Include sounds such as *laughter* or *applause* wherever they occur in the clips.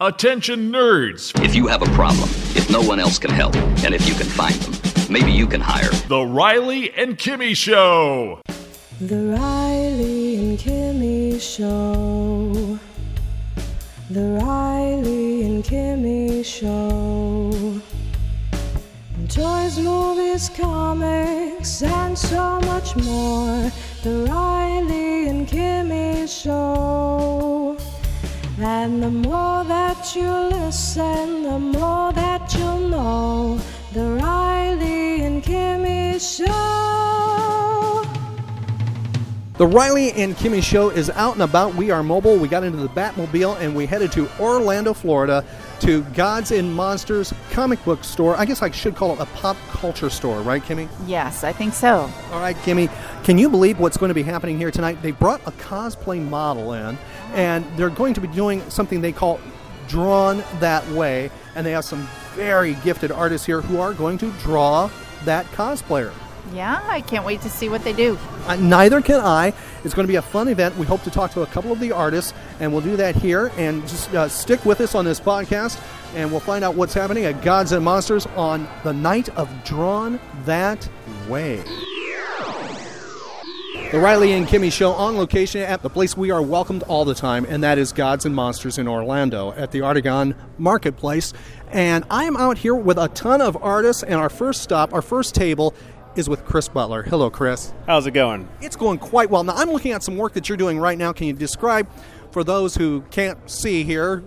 Attention nerds! If you have a problem, if no one else can help, and if you can find them, maybe you can hire The Riley and Kimmy Show! The Riley and Kimmy Show. The Riley and Kimmy Show. Toys, movies, comics, and so much more. The Riley and Kimmy Show. And the more that you listen, the more that you'll know. The Riley and Kimmy Show. The Riley and Kimmy Show is out and about. We are mobile. We got into the Batmobile and we headed to Orlando, Florida to Gods and Monsters comic book store. I guess I should call it a pop culture store, right, Kimmy? Yes, I think so. All right, Kimmy. Can you believe what's going to be happening here tonight? They brought a cosplay model in and they're going to be doing something they call Drawn That Way. And they have some very gifted artists here who are going to draw that cosplayer. Yeah, I can't wait to see what they do. Uh, neither can I. It's going to be a fun event. We hope to talk to a couple of the artists, and we'll do that here. And just uh, stick with us on this podcast, and we'll find out what's happening at Gods and Monsters on the night of Drawn That Way. The Riley and Kimmy Show on location at the place we are welcomed all the time, and that is Gods and Monsters in Orlando at the Artegon Marketplace. And I am out here with a ton of artists, and our first stop, our first table, is with Chris Butler. Hello, Chris. How's it going? It's going quite well. Now, I'm looking at some work that you're doing right now. Can you describe, for those who can't see here,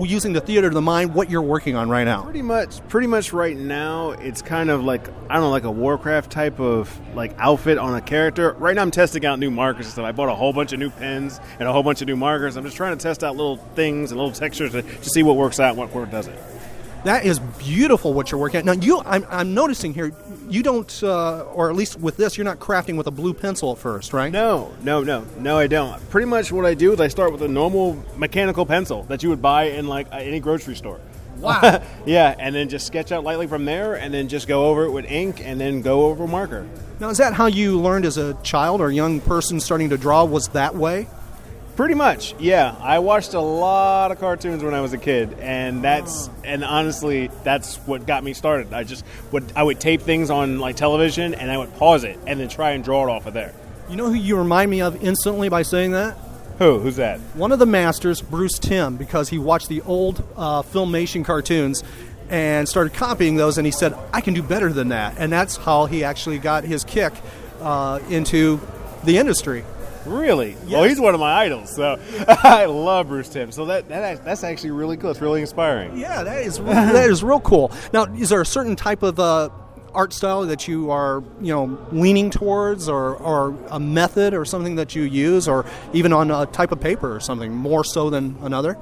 using the theater of the mind, what you're working on right now? Pretty much, pretty much right now, it's kind of like I don't know, like a Warcraft type of like outfit on a character. Right now, I'm testing out new markers and stuff. I bought a whole bunch of new pens and a whole bunch of new markers. I'm just trying to test out little things and little textures to, to see what works out, and what doesn't. That is beautiful what you're working at. Now, you, I'm, I'm noticing here, you don't, uh, or at least with this, you're not crafting with a blue pencil at first, right? No, no, no, no. I don't. Pretty much what I do is I start with a normal mechanical pencil that you would buy in like any grocery store. Wow. *laughs* yeah, and then just sketch out lightly from there, and then just go over it with ink, and then go over marker. Now, is that how you learned as a child or young person starting to draw? Was that way? Pretty much, yeah. I watched a lot of cartoons when I was a kid, and that's and honestly, that's what got me started. I just would I would tape things on like television, and I would pause it, and then try and draw it off of there. You know who you remind me of instantly by saying that? Who? Who's that? One of the masters, Bruce Timm, because he watched the old uh, Filmation cartoons and started copying those, and he said, "I can do better than that," and that's how he actually got his kick uh, into the industry. Really? Well, he's one of my idols, so *laughs* I love Bruce Timm. So that, that that's actually really cool. It's really inspiring. Yeah, that is that is real cool. Now, is there a certain type of uh, art style that you are, you know, leaning towards, or, or a method, or something that you use, or even on a type of paper or something more so than another?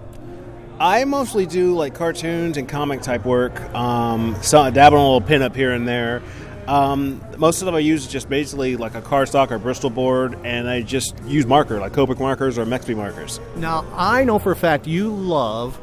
I mostly do like cartoons and comic type work. Um, so dabble in a little pin up here and there. Um, most of them I use is just basically like a cardstock or Bristol board, and I just use marker like Copic markers or Mexby markers. Now, I know for a fact you love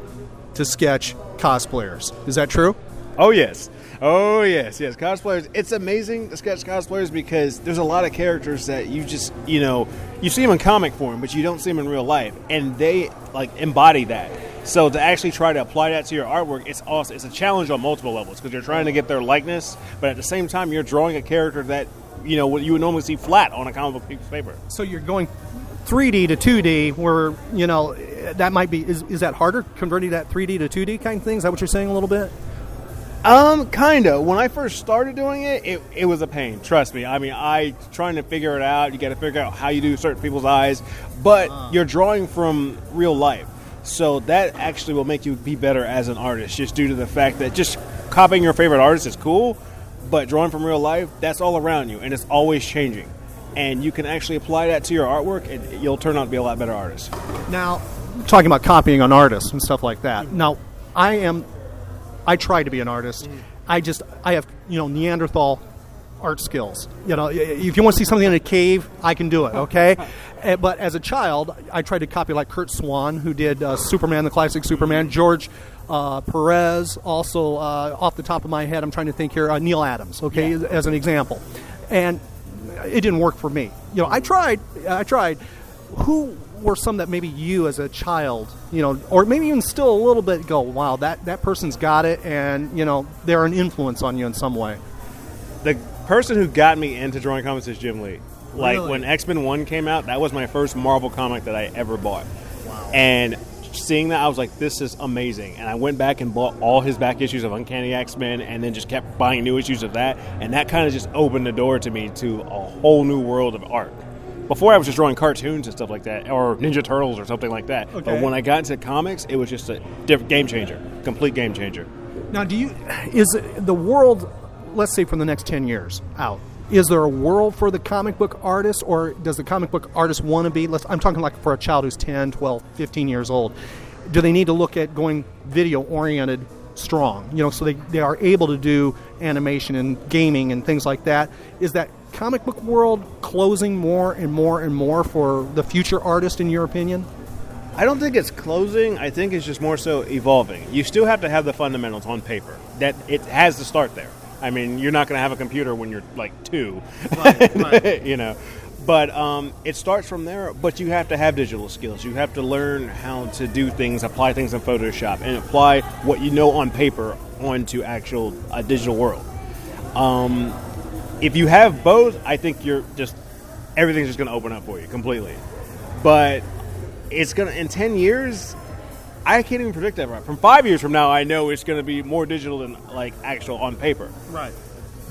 to sketch cosplayers. Is that true? Oh yes, oh yes, yes. Cosplayers. It's amazing to sketch cosplayers because there's a lot of characters that you just you know you see them in comic form, but you don't see them in real life, and they like embody that. So to actually try to apply that to your artwork, it's also it's a challenge on multiple levels because you're trying to get their likeness, but at the same time you're drawing a character that you know you would normally see flat on a comic book piece of paper. So you're going 3D to 2D, where you know that might be is, is that harder converting that 3D to 2D kind of thing? Is that what you're saying a little bit? Um, kinda. When I first started doing it, it, it was a pain. Trust me. I mean, I trying to figure it out. You got to figure out how you do certain people's eyes, but you're drawing from real life, so that actually will make you be better as an artist, just due to the fact that just copying your favorite artist is cool, but drawing from real life, that's all around you, and it's always changing. And you can actually apply that to your artwork, and you'll turn out to be a lot better artist. Now, talking about copying on artists and stuff like that. Now, I am, I try to be an artist. Mm. I just, I have, you know, Neanderthal art skills. You know, if you want to see something in a cave, I can do it. Okay, *laughs* Eh, but as a child, I tried to copy like Curt Swan, who did uh, Superman, the classic Superman. George uh, Perez, also uh, off the top of my head, I'm trying to think here. Uh, Neal Adams, okay, as an example, and it didn't work for me. You know, I tried, I tried. Who were some that maybe you as a child, you know, or maybe even still a little bit go, wow, that, that person's got it, and, you know, they're an influence on you in some way? The person who got me into drawing comics is Jim Lee. Like Really? when X Men One came out, that was my first Marvel comic that I ever bought. Wow. And seeing that, I was like, "This is amazing!" And I went back and bought all his back issues of Uncanny X Men, and then just kept buying new issues of that. And that kind of just opened the door to me to a whole new world of art. Before I was just drawing cartoons and stuff like that, or Ninja Turtles or something like that. Okay. But when I got into comics, it was just a different game changer, complete game changer. Now, do you is the world, let's say, for the next ten years out? Is there a world for the comic book artist, or does the comic book artist want to be? Let's, I'm talking like for a child who's 10, 12, 15 years old. Do they need to look at going video oriented strong? You know, so they, they are able to do animation and gaming and things like that. Is that comic book world closing more and more and more for the future artist, in your opinion? I don't think it's closing. I think it's just more so evolving. You still have to have the fundamentals on paper. That it has to start there. I mean, you're not going to have a computer when you're like two, *laughs* you know. But um, it starts from there. But you have to have digital skills. You have to learn how to do things, apply things in Photoshop, and apply what you know on paper onto actual uh, digital world. Um, if you have both, I think you're just everything's just going to open up for you completely. But it's gonna in ten years. I can't even predict that. Right from five years from now, I know it's going to be more digital than like actual on paper. Right.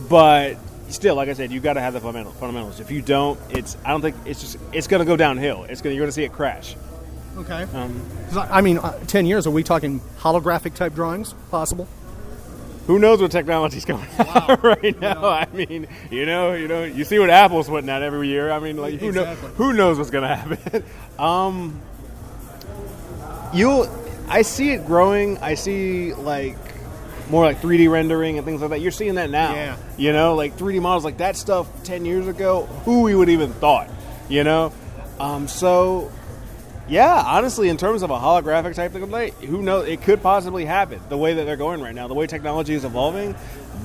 But still, like I said, you got to have the fundamental- fundamentals. If you don't, it's I don't think it's just it's going to go downhill. It's going to you're going to see it crash. Okay. Um, I I mean, uh, 10 years, are we talking holographic type drawings possible? who knows what technology's going *laughs* on right now? I mean, you know, you know, you see what Apple's putting out every year. I mean, like who knows who knows what's going to happen? *laughs* um, you, I see it growing. I see like more like 3D rendering and things like that. You're seeing that now. Yeah. You know, like 3D models, like that stuff 10 years ago. Who we would even thought? You know, um, so yeah, honestly, in terms of a holographic type of thing, like, who knows? It could possibly happen the way that they're going right now, the way technology is evolving.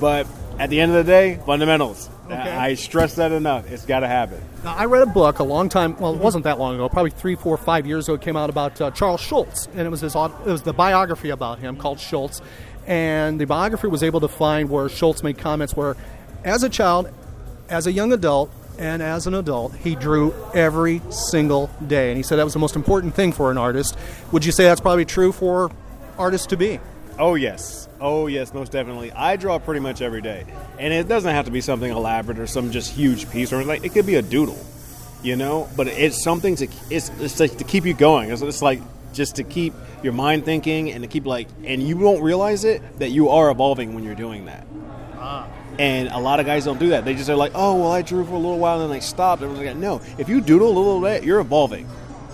But at the end of the day, fundamentals. Okay. I stress that enough. It's got to happen. Now, I read a book a long time. Well, it wasn't that long ago. Probably three, four, five years ago. It came out about uh, Charles Schulz, and it was his. aut- It was the biography about him called Schulz, and the biography was able to find where Schultz made comments where, as a child, as a young adult, and as an adult, he drew every single day, and he said that was the most important thing for an artist. Would you say that's probably true for artists to be? Oh yes, oh yes, most definitely. I draw pretty much every day, and it doesn't have to be something elaborate or some just huge piece or like it could be a doodle, you know. But it's something to it's, it's like to keep you going. It's, it's like just to keep your mind thinking and to keep like, and you won't realize it that you are evolving when you're doing that. Ah. And a lot of guys don't do that. They just are like, oh, well, I drew for a little while and then I stopped. Everyone's like, no, if you doodle a little bit, you're evolving.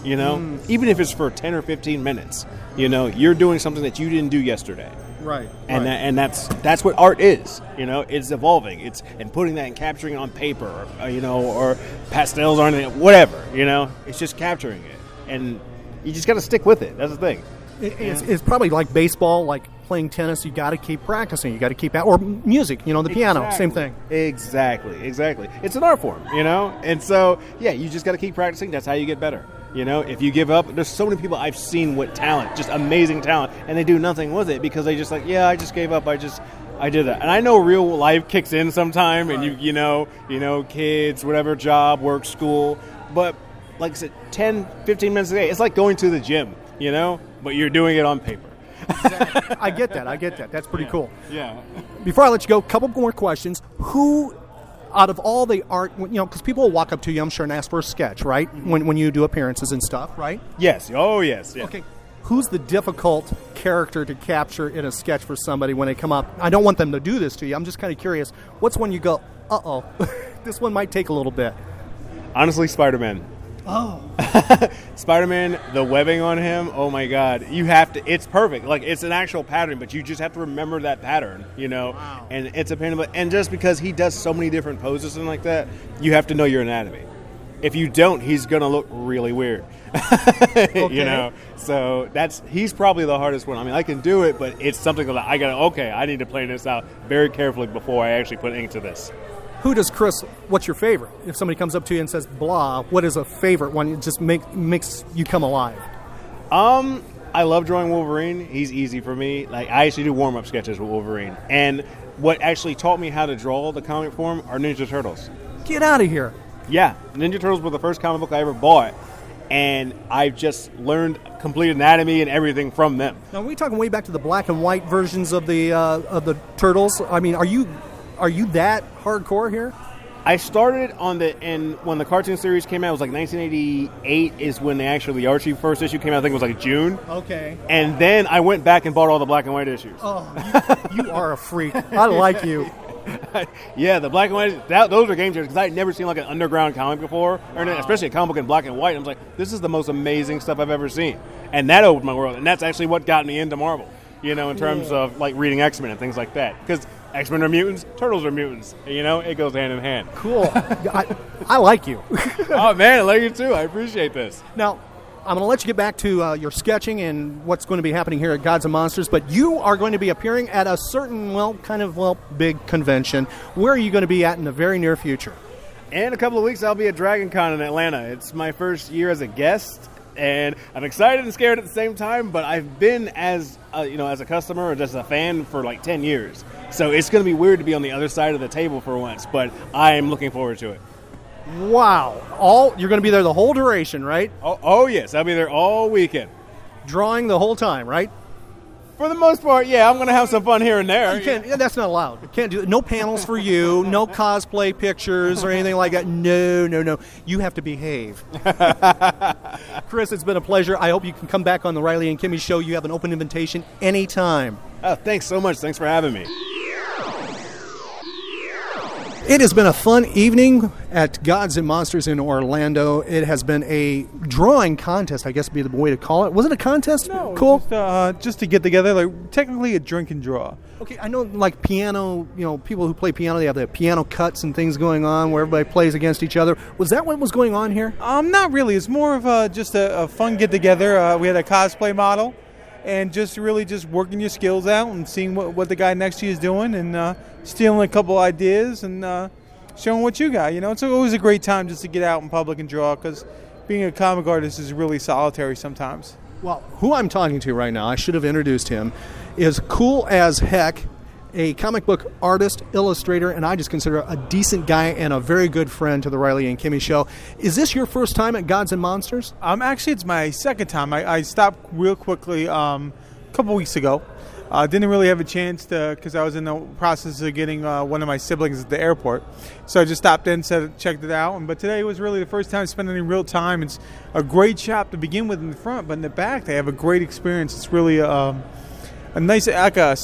You know, mm. even if it's for 10 or 15 minutes, you know, you're doing something that you didn't do yesterday. Right. And that, and that's that's what art is. You know, it's evolving. It's and putting that and capturing it on paper, or, uh, you know, or pastels or anything, whatever. You know, it's just capturing it, and you just got to stick with it. That's the thing. It- It's, it's probably like baseball, like playing tennis. You got to keep practicing. You got to keep out, or music. You know, the piano, same thing. Exactly, exactly. It's an art form, you know? And so, yeah, you just got to keep practicing. That's how you get better. You know, if you give up, there's so many people I've seen with talent, just amazing talent, and they do nothing with it because they just like, yeah, I just gave up. I just, I did that. And I know real life kicks in sometime, and you, you know, you know, kids, whatever, job, work, school. But like I said, 10, 15 minutes a day, it's like going to the gym, you know? But you're doing it on paper. I get that. I get that. That's pretty cool. Yeah. Before I let you go, a couple more questions. Who, out of all the art, you know, because people will walk up to you, I'm sure, and ask for a sketch, right? When, when you do appearances and stuff, right? Yes. Oh, yes. yes. Okay. Who's the difficult character to capture in a sketch for somebody when they come up? I don't want them to do this to you. I'm just kind of curious. What's one you go, uh oh, *laughs* this one might take a little bit? Honestly, Spider Man. Oh. *laughs* Spider Man, the webbing on him, oh my god. You have to, it's perfect. Like, it's an actual pattern, but you just have to remember that pattern, you know? Wow. And it's a pain in the butt. And just because he does so many different poses and like that, you have to know your anatomy. If you don't, he's going to look really weird. *laughs* okay. You know? So that's, he's probably the hardest one. I mean, I can do it, but it's something that I got to, okay, I need to plan this out very carefully before I actually put ink to this. Who does Chris? What's your favorite? If somebody comes up to you and says blah, what is a favorite one? It just make makes you come alive. Um, I love drawing Wolverine. He's easy for me. Like I actually do warm up sketches with Wolverine, and what actually taught me how to draw the comic form are Ninja Turtles. Get out of here. Yeah, Ninja Turtles were the first comic book I ever bought, and I've just learned complete anatomy and everything from them. Now, are we talking way back to the black and white versions of the uh, of the turtles? I mean, are you are you that hardcore here? I started on the and when the cartoon series came out, it was like 1988 is when the actually the Archie first issue came out. I think it was like June. Okay. And then I went back and bought all the black and white issues. Oh, you, you are a freak. I like you. *laughs* yeah, the black and white. That, those are game changers because I had never seen like an underground comic before, or especially a comic book in black and white. I was like, this is the most amazing stuff I've ever seen, and that opened my world. And that's actually what got me into Marvel. You know, in terms of like reading X Men and things like that, because X Men are mutants, turtles are mutants. You know, it goes hand in hand. Cool. *laughs* I, I like you. *laughs* oh man, I like you too. I appreciate this. Now, I'm going to let you get back to uh, your sketching and what's going to be happening here at Gods and Monsters, but you are going to be appearing at a certain, well, kind of, well, big convention. Where are you going to be at in the very near future? In a couple of weeks, I'll be at Dragon Con in Atlanta. It's my first year as a guest, and I'm excited and scared at the same time. But I've been as uh, you know as a customer or just a fan for like ten years, so it's going to be weird to be on the other side of the table for once. But I am looking forward to it. Wow! All you're going to be there the whole duration, right? Oh, oh yes, I'll be there all weekend, drawing the whole time, right? For the most part, yeah, I'm going to have some fun here and there. You can't. Yeah, that's not allowed. You can't do no panels for you, no cosplay pictures or anything like that. No, no, no. You have to behave. *laughs* Chris, it's been a pleasure. I hope you can come back on the Riley and Kimmy show. You have an open invitation anytime. Oh, thanks so much. Thanks for having me. It has been a fun evening at Gods and Monsters in Orlando. It has been a drawing contest, I guess would be the way to call it. Was it a contest? No, cool. Just, uh, just to get together, like technically a drink and draw. Okay, I know like piano, you know, people who play piano, they have the piano cuts and things going on where everybody plays against each other. Was that what was going on here? Um, not really. It's more of a, just a, a fun get together. Uh, we had a cosplay model and just really just working your skills out and seeing what, what the guy next to you is doing and uh, stealing a couple ideas and uh, showing what you got. You know, it's always a great time just to get out in public and draw because being a comic artist is really solitary sometimes. Well, who I'm talking to right now, I should have introduced him, is Kool as Heck. A comic book artist, illustrator, and I just consider a decent guy and a very good friend to the Riley and Kimmy show. Is this your first time at Gods and Monsters? Um, actually, it's my second time. I, I stopped real quickly um, a couple weeks ago. Uh, didn't really have a chance to because I was in the process of getting uh, one of my siblings at the airport. So I just stopped in, said, checked it out. And, but today was really the first time spending any real time. It's a great shop to begin with in the front, but in the back they have a great experience. It's really um, a nice like a,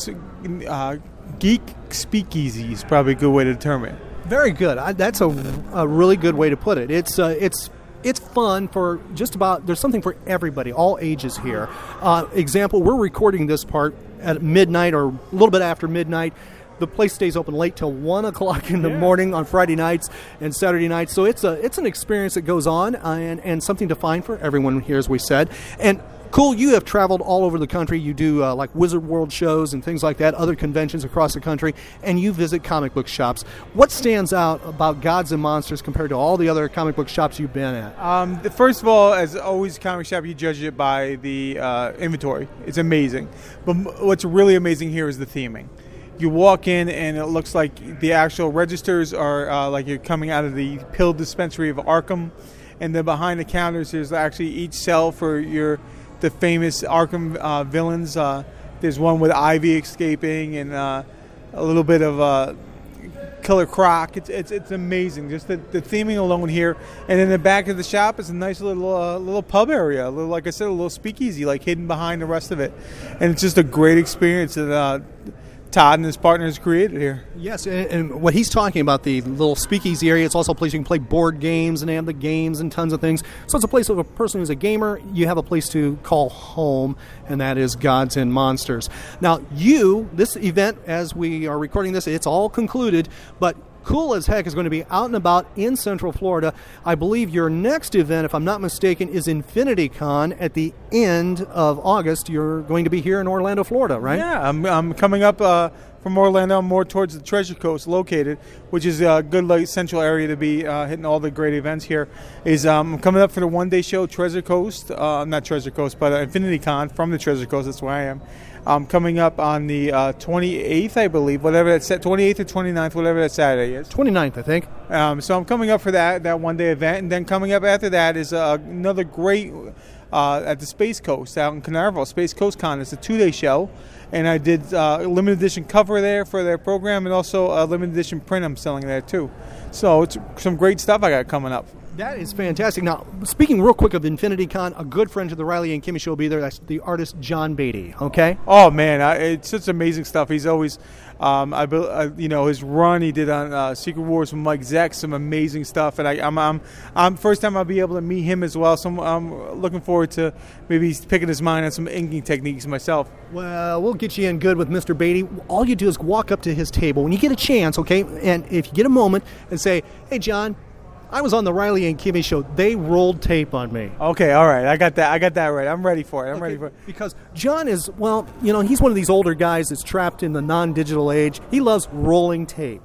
uh, geek speakeasy is probably a good way to determine it. Very good. I, that's a, a really good way to put it. It's uh, it's it's fun for just about there's something for everybody all ages here uh, example we're recording this part at midnight or a little bit after midnight the place stays open late till one o'clock in the Yeah. morning on Friday nights and Saturday nights. So it's a it's an experience that goes on uh, and and something to find for everyone here, as we said. And cool, you have traveled all over the country. You do uh, like Wizard World shows and things like that, other conventions across the country, and you visit comic book shops. What stands out about Gods and Monsters compared to all the other comic book shops you've been at? Um, the, first of all, as always, comic shop, you judge it by the uh, inventory. It's amazing. But what's really amazing here is the theming. You walk in, and it looks like the actual registers are uh, like you're coming out of the pill dispensary of Arkham. And then behind the counters, there's actually each cell for your the famous Arkham uh, villains. Uh, there's one with Ivy escaping, and uh, a little bit of uh, Killer Croc. It's, it's it's amazing. Just the, the theming alone here, and in the back of the shop is a nice little uh, little pub area. Little, like I said, a little speakeasy, like hidden behind the rest of it, and it's just a great experience that uh, Todd and his partners created here. Yes, and, and what he's talking about the little speakeasy area. It's also a place you can play board games and have the games and tons of things. So it's a place of a person who's a gamer. You have a place to call home, and that is Gods and Monsters. Now, you this event as we are recording this, it's all concluded, but. Kool as Heck is going to be out and about in Central Florida. I believe your next event, if I'm not mistaken, is Infinity Con at the end of August. You're going to be here in Orlando, Florida, right? Yeah, I'm, I'm coming up uh, from Orlando, more towards the Treasure Coast, located, which is a good central area to be uh, hitting all the great events here. Is um, I'm coming up for the one day show, Treasure Coast, uh, not Treasure Coast, but uh, Infinity Con from the Treasure Coast. That's where I am. Um, coming up on the uh, 28th, I believe, whatever that's 28th or 29th, whatever that Saturday is. 29th, I think. Um, so I'm coming up for that that one day event, and then coming up after that is uh, another great uh, at the Space Coast out in Canaveral. Space Coast Con. It's a two day show, and I did uh, a limited edition cover there for their program, and also a limited edition print I'm selling there too. So it's some great stuff I got coming up. That is fantastic. Now, speaking real quick of Infinity Con, a good friend to the Riley and Kimmy show will be there. That's the artist John Beatty. Okay. Oh man, I, it's such amazing stuff. He's always, um, I, bel- uh, you know, his run he did on uh, Secret Wars with Mike Zeck, some amazing stuff. And I, I'm, I'm, I'm first time I'll be able to meet him as well. So I'm, I'm looking forward to maybe picking his mind on some inking techniques myself. Well, we'll get you in good with Mr. Beatty. All you do is walk up to his table when you get a chance, okay? And if you get a moment and say, "Hey, John, I was on the Riley and Kimmy show. They rolled tape on me." Okay, all right, I got that. I got that right. I'm ready for it. I'm Okay, ready for it. Because John is, well, you know, he's one of these older guys that's trapped in the non-digital age. He loves rolling tape.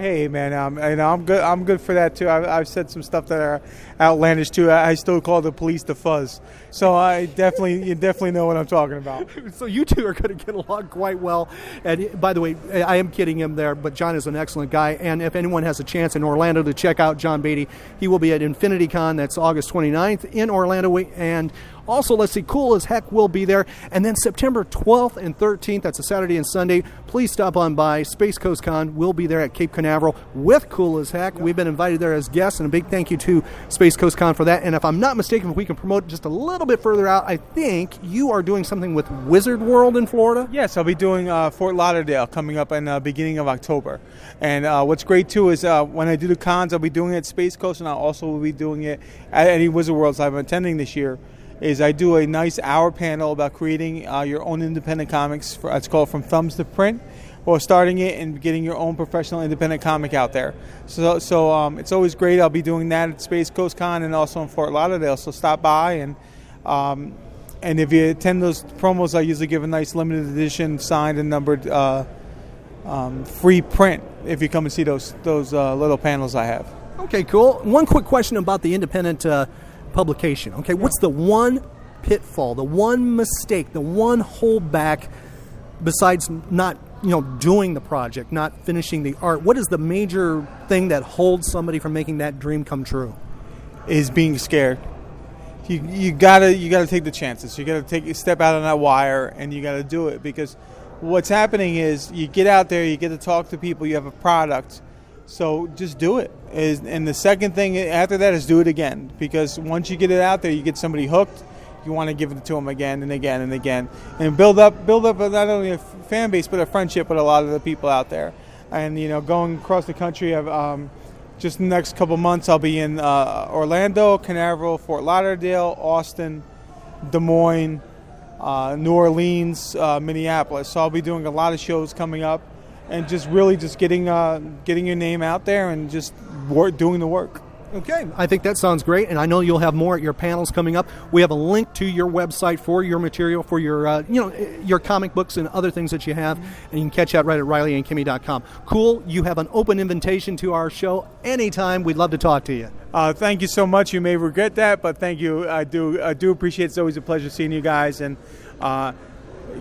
Hey, man, um, you know, I'm good. I'm good for that too. I, I've said some stuff that are outlandish too. I, I still call the police the fuzz. So I definitely, you definitely know what I'm talking about. *laughs* So you two are going to get along quite well. And by the way, I am kidding him there, but John is an excellent guy. And if anyone has a chance in Orlando to check out John Beatty, he will be at Infinity Con. That's August 29th in Orlando. And also, let's see, Kool as Heck will be there. And then September 12th and 13th, that's a Saturday and Sunday, please stop on by. Space Coast Con will be there at Cape Canaveral with Kool as Heck. We've been invited there as guests, and a big thank you to Space Coast Con for that. And if I'm not mistaken, if we can promote just a little bit further out, I think you are doing something with Wizard World in Florida. Yes, I'll be doing uh, Fort Lauderdale coming up in the beginning of October. And uh, what's great too is uh, when I do the cons, I'll be doing it at Space Coast, and I'll also be doing it at any Wizard Worlds I'm attending this year. Is I do a nice hour panel about creating uh, your own independent comics. For, it's called From Thumbs to Print, or starting it and getting your own professional independent comic out there. So, so um, it's always great. I'll be doing that at Space Coast Con and also in Fort Lauderdale. So stop by and. Um, and if you attend those promos, I usually give a nice limited edition, signed and numbered, uh, um, free print. If you come and see those those uh, little panels I have. Okay, cool. One quick question about the independent uh, publication. Okay, what's the one pitfall, the one mistake, the one holdback besides not you know doing the project, not finishing the art? What is the major thing that holds somebody from making that dream come true? Is being scared. You you gotta you gotta take the chances. You gotta take step out on that wire and you gotta do it because what's happening is you get out there, you get to talk to people, you have a product. So just do it. Is and the second thing after that is do it again because once you get it out there, you get somebody hooked. You want to give it to them again and again and again, and build up build up not only a fan base but a friendship with a lot of the people out there. And you know, going across the country, I've um, just the next couple months, I'll be in uh, Orlando, Canaveral, Fort Lauderdale, Austin, Des Moines, uh, New Orleans, uh, Minneapolis. So I'll be doing a lot of shows coming up, and just really just getting uh, getting your name out there and just work, doing the work. Okay, I think that sounds great, and I know you'll have more at your panels coming up. We have a link to your website for your material, for your uh, you know your comic books and other things that you have, and you can catch that right at RileyandKimmy.com. Cool, you have an open invitation to our show anytime. We'd love to talk to you. Uh, thank you so much. You may regret that, but thank you. I do I do appreciate. it. It's always a pleasure seeing you guys, and uh,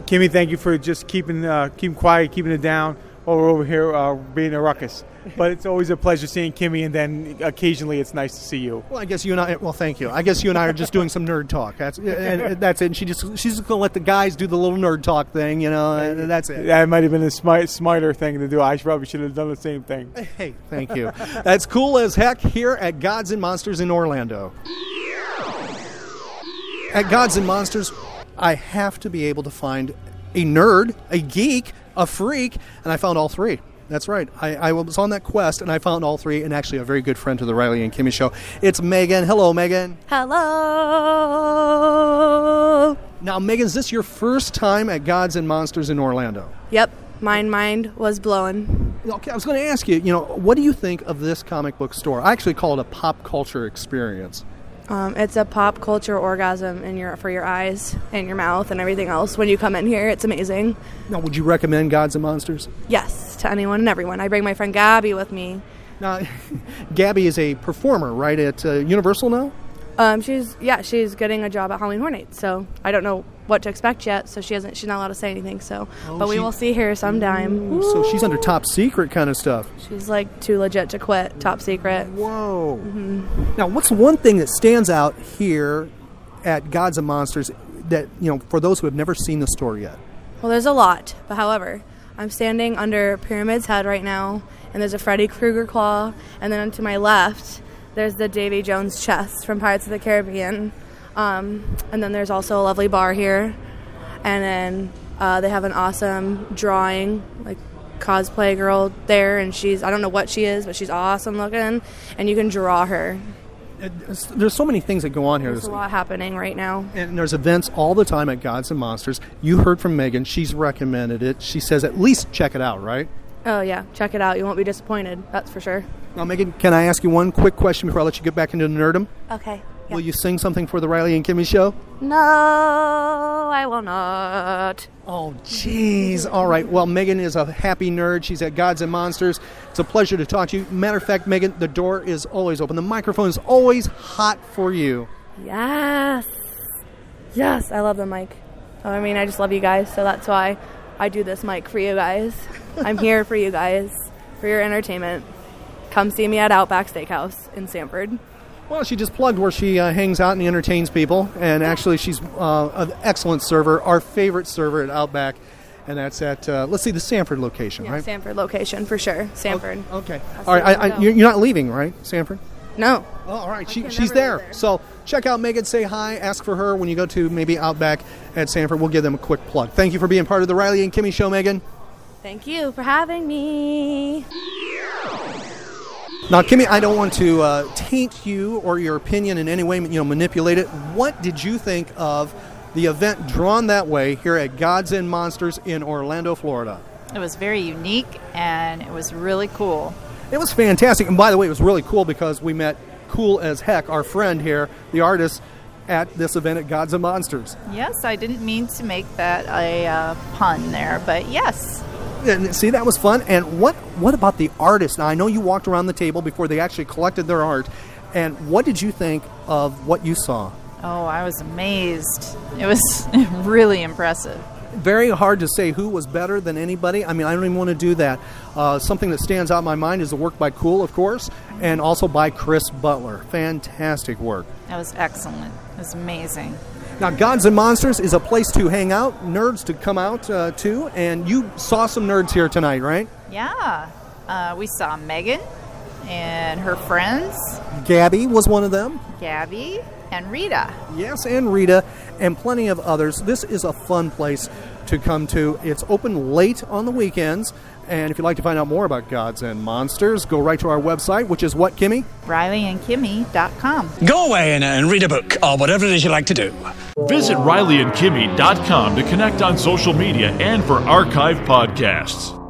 Kimmy, thank you for just keeping uh, keeping quiet, keeping it down while we're over here uh, being a ruckus. But it's always a pleasure seeing Kimmy, and then occasionally it's nice to see you. Well, I guess you and I. Well, thank you. I guess you and I are just doing some nerd talk. That's and that's it. And she just she's just gonna let the guys do the little nerd talk thing, you know. And that's it. That might have been a smart, smarter thing to do. I probably should have done the same thing. Hey, thank you. That's Kool as Heck here at Gods and Monsters in Orlando. At Gods and Monsters, I have to be able to find a nerd, a geek, a freak, and I found all three. That's right. I, I was on that quest and I found all three, and actually a very good friend to the Riley and Kimmy show. It's Megan. Hello, Megan. Hello. Now, Megan, is this your first time at Gods and Monsters in Orlando? Yep, my mind was blowing. Okay, I was going to ask you, you know, what do you think of this comic book store? I actually call it a pop culture experience. Um, it's a pop culture orgasm in your for your eyes and your mouth and everything else. When you come in here, it's amazing. Now, would you recommend Gods and Monsters? Yes, to anyone and everyone. I bring my friend Gabby with me. Now, *laughs* Gabby is a performer, right, at uh, Universal now? Um, she's yeah, she's getting a job at Halloween Horror so I don't know what to expect yet. So she hasn't, she's not allowed to say anything. So, Oh, but we she- will see her sometime. So she's under top secret kind of stuff. She's like too legit to quit. Top secret. Whoa. Now, what's one thing that stands out here at Gods and Monsters that, you know, for those who have never seen the store yet? Well, there's a lot, but however, I'm standing under Pyramid's head right now, and there's a Freddy Krueger claw, and then to my left, there's the Davy Jones chest from Pirates of the Caribbean, um, and then there's also a lovely bar here, and then uh, they have an awesome drawing, like cosplay girl there, and she's I don't know what she is, but she's awesome looking, and you can draw her. It's- There's so many things that go on here. There's a lot happening right now. And there's events all the time at Gods and Monsters. You heard from Megan. She's recommended it. She says at least check it out, right? Oh yeah, check it out. You won't be disappointed. That's for sure. Now, Megan, can I ask you one quick question before I let you get back into the nerdum? Okay. Will you sing something for the Riley and Kimmy show? No, I will not. Oh, jeez. All right. Well, Megan is a happy nerd. She's at Gods and Monsters. It's a pleasure to talk to you. Matter of fact, Megan, the door is always open. The microphone is always hot for you. Yes. Yes, I love the mic. Oh, I mean, I just love you guys, so that's why I do this mic for you guys. I'm here for you guys, for your entertainment. Come see me at Outback Steakhouse in Sanford. Well, she just plugged where she uh, hangs out and entertains people. And actually, she's uh, an excellent server, our favorite server at Outback. And that's at, uh, let's see, the Sanford location, Yeah, right? Sanford location for sure. Sanford. Okay. I'll All right. I, I, you're not leaving, right, Sanford? No. Oh, all right. She, she's there. there. So check out Megan. Say hi. Ask for her when you go to maybe Outback at Sanford. We'll give them a quick plug. Thank you for being part of the Riley and Kimmy show, Megan. Thank you for having me. Now, Kimmy, I don't want to uh, taint you or your opinion in any way, you know, manipulate it. What did you think of the event drawn that way here at Gods and Monsters in Orlando, Florida? It was very unique and it was really cool. It was fantastic. And by the way, it was really cool because we met Kool as Heck, our friend here, the artist, at this event at Gods and Monsters. Yes, I didn't mean to make that a uh, pun there, but yes. And see, that was fun. And what what about the artist? Now, I know you walked around the table before they actually collected their art. And what did you think of what you saw? Oh, I was amazed. It was *laughs* really impressive. Very hard to say who was better than anybody. I mean, I don't even want to do that. Uh, something that stands out in my mind is the work by Cool, of course, and also by Chris Butler. Fantastic work. That was excellent. It was amazing. Now, Gods and Monsters is a place to hang out, nerds to come out uh, to, and you saw some nerds here tonight, right? Yeah. Uh, we saw Megan and her friends, Gabby was one of them. Gabby and Rita. Yes, and Rita, and plenty of others. This is a fun place to come to. It's open late on the weekends, and if you'd like to find out more about Gods and Monsters, go right to our website, which is what, Kimmy? RileyandKimmy.com. Go away and, and read a book or whatever it is you like to do. Visit RileyandKimmy.com to connect on social media and for archive podcasts.